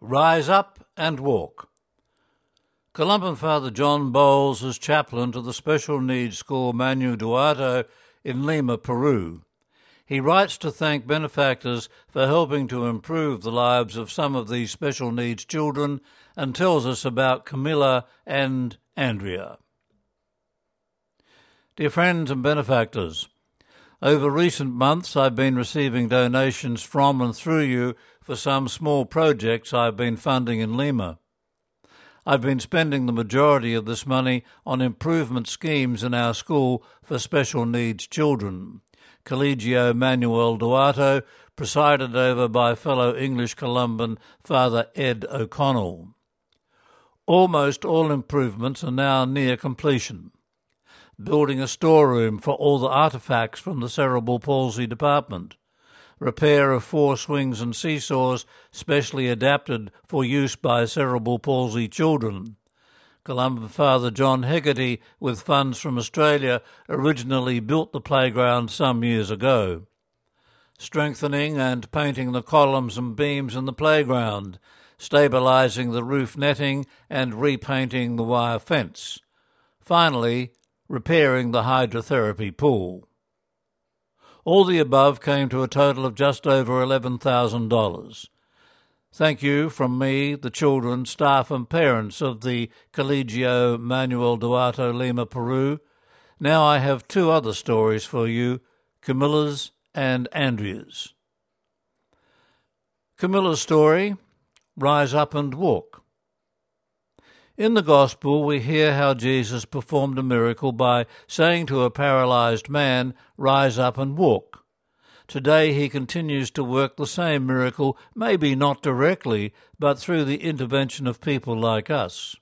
Rise Up and Walk. Columban Father John Bowles is chaplain to the special needs school Manuel Duarte in Lima, Peru. He writes to thank benefactors for helping to improve the lives of some of these special needs children and tells us about Camilla and Andrea. Dear friends and benefactors, over recent months I've been receiving donations from and through you for some small projects I've been funding in Lima. I've been spending the majority of this money on improvement schemes in our school for special needs children. Colegio Manuel Duarte, presided over by fellow English Columban Father Ed O'Connell. Almost all improvements are now near completion. Building a storeroom for all the artefacts from the cerebral palsy department repair of four swings and seesaws specially adapted for use by cerebral palsy children. Columban Father John Hegarty, with funds from Australia, originally built the playground some years ago. Strengthening and painting the columns and beams in the playground, stabilizing the roof netting and repainting the wire fence. Finally, repairing the hydrotherapy pool. All the above came to a total of just over $11,000. Thank you from me, the children, staff, and parents of the Colegio Manuel Duarte Lima, Peru. Now I have two other stories for you Camilla's and Andrea's. Camilla's story Rise Up and Walk. In the Gospel, we hear how Jesus performed a miracle by saying to a paralyzed man, Rise up and walk. Today he continues to work the same miracle, maybe not directly, but through the intervention of people like us.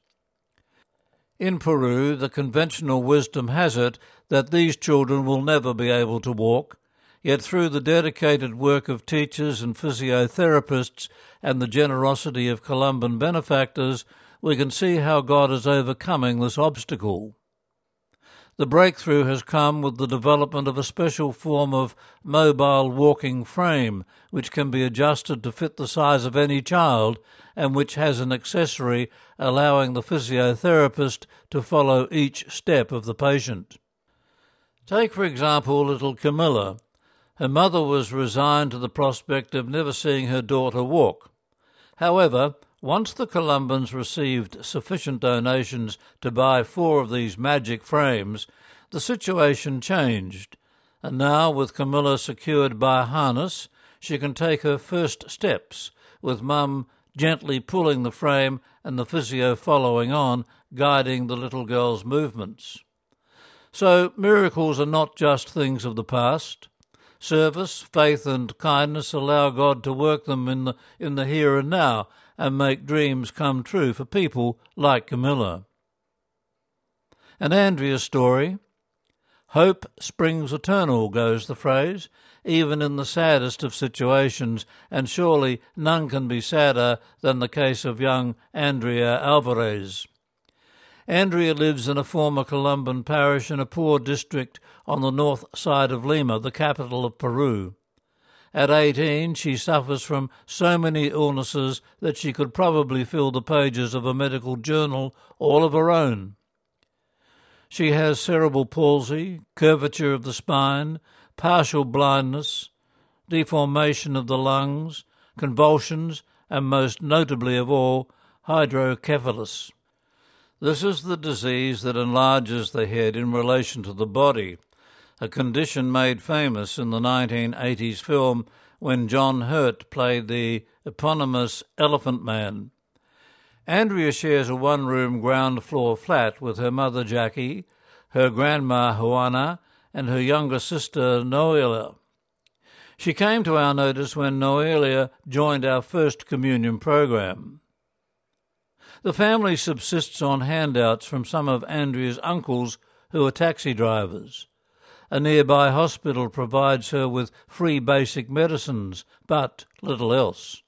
In Peru, the conventional wisdom has it that these children will never be able to walk, yet through the dedicated work of teachers and physiotherapists and the generosity of Columban benefactors, we can see how God is overcoming this obstacle. The breakthrough has come with the development of a special form of mobile walking frame, which can be adjusted to fit the size of any child and which has an accessory allowing the physiotherapist to follow each step of the patient. Take, for example, little Camilla. Her mother was resigned to the prospect of never seeing her daughter walk. However, once the Columbans received sufficient donations to buy four of these magic frames, the situation changed, and now, with Camilla secured by harness, she can take her first steps, with Mum gently pulling the frame and the physio following on, guiding the little girl's movements. So, miracles are not just things of the past. Service, faith, and kindness allow God to work them in the, in the here and now and make dreams come true for people like Camilla. And Andrea's story Hope springs eternal, goes the phrase, even in the saddest of situations, and surely none can be sadder than the case of young Andrea Alvarez. Andrea lives in a former Columban parish in a poor district on the north side of Lima, the capital of Peru. At 18, she suffers from so many illnesses that she could probably fill the pages of a medical journal all of her own. She has cerebral palsy, curvature of the spine, partial blindness, deformation of the lungs, convulsions, and most notably of all, hydrocephalus. This is the disease that enlarges the head in relation to the body a condition made famous in the 1980s film when John Hurt played the eponymous Elephant Man. Andrea shares a one room ground floor flat with her mother Jackie, her grandma Juana, and her younger sister Noelia. She came to our notice when Noelia joined our First Communion program. The family subsists on handouts from some of Andrea's uncles who are taxi drivers. A nearby hospital provides her with free basic medicines, but little else.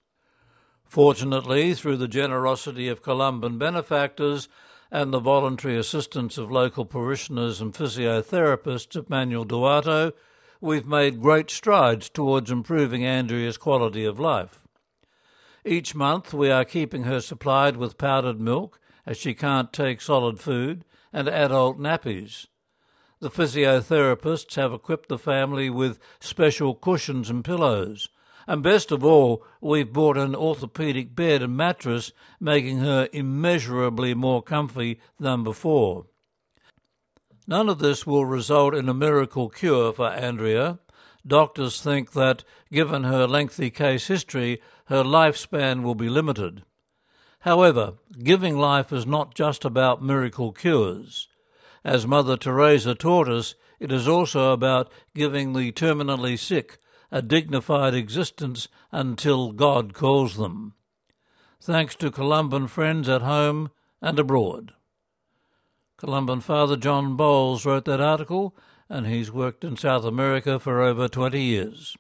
Fortunately, through the generosity of Columban benefactors and the voluntary assistance of local parishioners and physiotherapists at Manuel Duarte, we've made great strides towards improving Andrea's quality of life. Each month we are keeping her supplied with powdered milk, as she can't take solid food, and adult nappies. The physiotherapists have equipped the family with special cushions and pillows. And best of all, we've bought an orthopedic bed and mattress, making her immeasurably more comfy than before. None of this will result in a miracle cure for Andrea. Doctors think that, given her lengthy case history, her lifespan will be limited. However, giving life is not just about miracle cures. As Mother Teresa taught us, it is also about giving the terminally sick a dignified existence until God calls them. Thanks to Columban friends at home and abroad. Columban Father John Bowles wrote that article, and he's worked in South America for over 20 years.